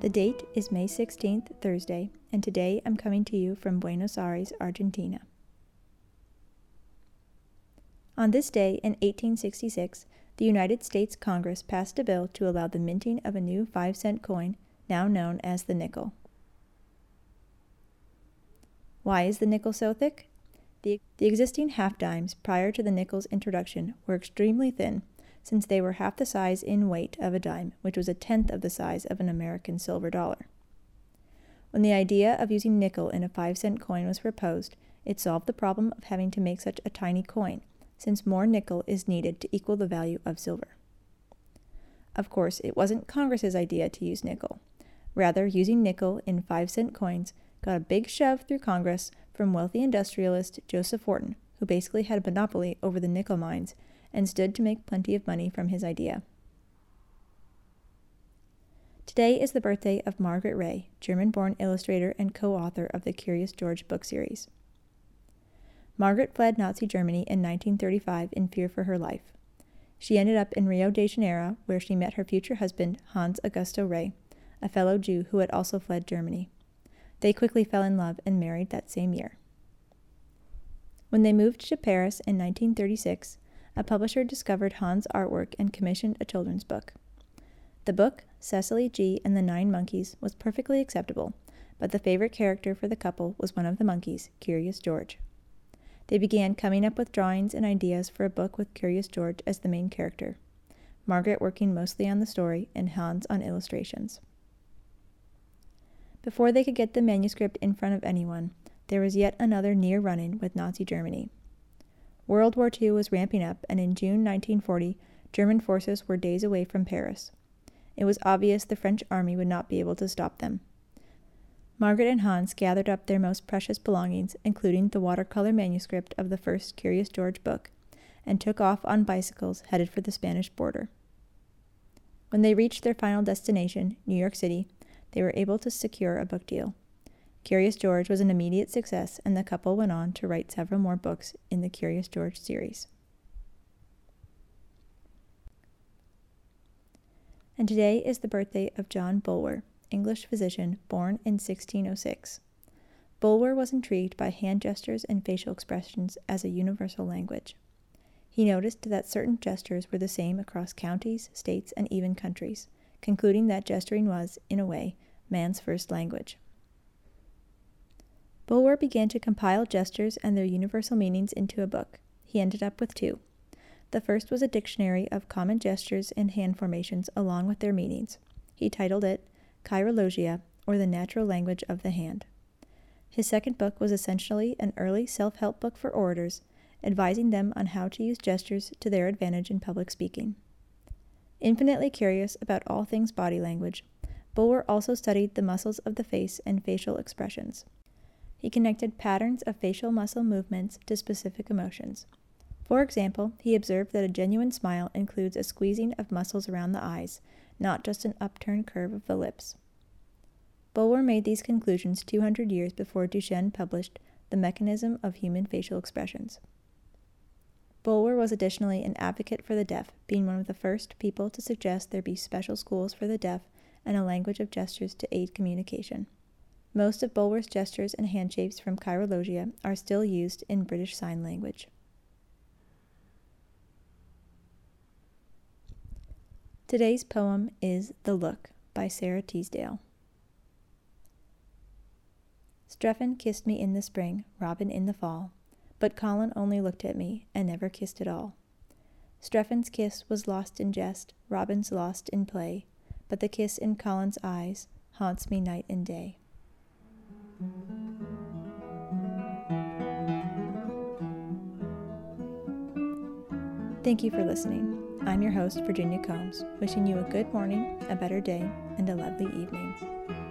The date is May 16th, Thursday, and today I'm coming to you from Buenos Aires, Argentina. On this day in 1866, the United States Congress passed a bill to allow the minting of a new 5 cent coin, now known as the nickel. Why is the nickel so thick? The, the existing half dimes prior to the nickel's introduction were extremely thin since they were half the size in weight of a dime, which was a tenth of the size of an American silver dollar. When the idea of using nickel in a five cent coin was proposed, it solved the problem of having to make such a tiny coin, since more nickel is needed to equal the value of silver. Of course, it wasn't Congress's idea to use nickel. Rather, using nickel in five cent coins got a big shove through Congress from wealthy industrialist Joseph Wharton, who basically had a monopoly over the nickel mines and stood to make plenty of money from his idea. Today is the birthday of Margaret Rey, German born illustrator and co author of the Curious George book series. Margaret fled Nazi Germany in 1935 in fear for her life. She ended up in Rio de Janeiro, where she met her future husband, Hans Augusto Rey, a fellow Jew who had also fled Germany. They quickly fell in love and married that same year. When they moved to Paris in 1936, a publisher discovered Hans' artwork and commissioned a children's book. The book, Cecily G. and the Nine Monkeys, was perfectly acceptable, but the favorite character for the couple was one of the monkeys, Curious George. They began coming up with drawings and ideas for a book with Curious George as the main character, Margaret working mostly on the story and Hans on illustrations. Before they could get the manuscript in front of anyone, there was yet another near run in with Nazi Germany. World War II was ramping up, and in June 1940, German forces were days away from Paris. It was obvious the French army would not be able to stop them. Margaret and Hans gathered up their most precious belongings, including the watercolor manuscript of the first Curious George book, and took off on bicycles headed for the Spanish border. When they reached their final destination, New York City, they were able to secure a book deal. Curious George was an immediate success, and the couple went on to write several more books in the Curious George series. And today is the birthday of John Bulwer, English physician born in 1606. Bulwer was intrigued by hand gestures and facial expressions as a universal language. He noticed that certain gestures were the same across counties, states, and even countries, concluding that gesturing was, in a way, man's first language. Bulwer began to compile gestures and their universal meanings into a book. He ended up with two. The first was a dictionary of common gestures and hand formations along with their meanings. He titled it Chirologia, or the Natural Language of the Hand. His second book was essentially an early self help book for orators, advising them on how to use gestures to their advantage in public speaking. Infinitely curious about all things body language, Bulwer also studied the muscles of the face and facial expressions. He connected patterns of facial muscle movements to specific emotions. For example, he observed that a genuine smile includes a squeezing of muscles around the eyes, not just an upturned curve of the lips. Bulwer made these conclusions 200 years before Duchenne published The Mechanism of Human Facial Expressions. Bulwer was additionally an advocate for the deaf, being one of the first people to suggest there be special schools for the deaf and a language of gestures to aid communication. Most of Bulwer's gestures and handshapes from chirologia are still used in British Sign Language. Today's poem is The Look by Sara Teasdale. Strephon kissed me in the spring, Robin in the fall, but Colin only looked at me and never kissed at all. Strephon's kiss was lost in jest, Robin's lost in play, but the kiss in Colin's eyes haunts me night and day. Thank you for listening. I'm your host, Virginia Combs, wishing you a good morning, a better day, and a lovely evening.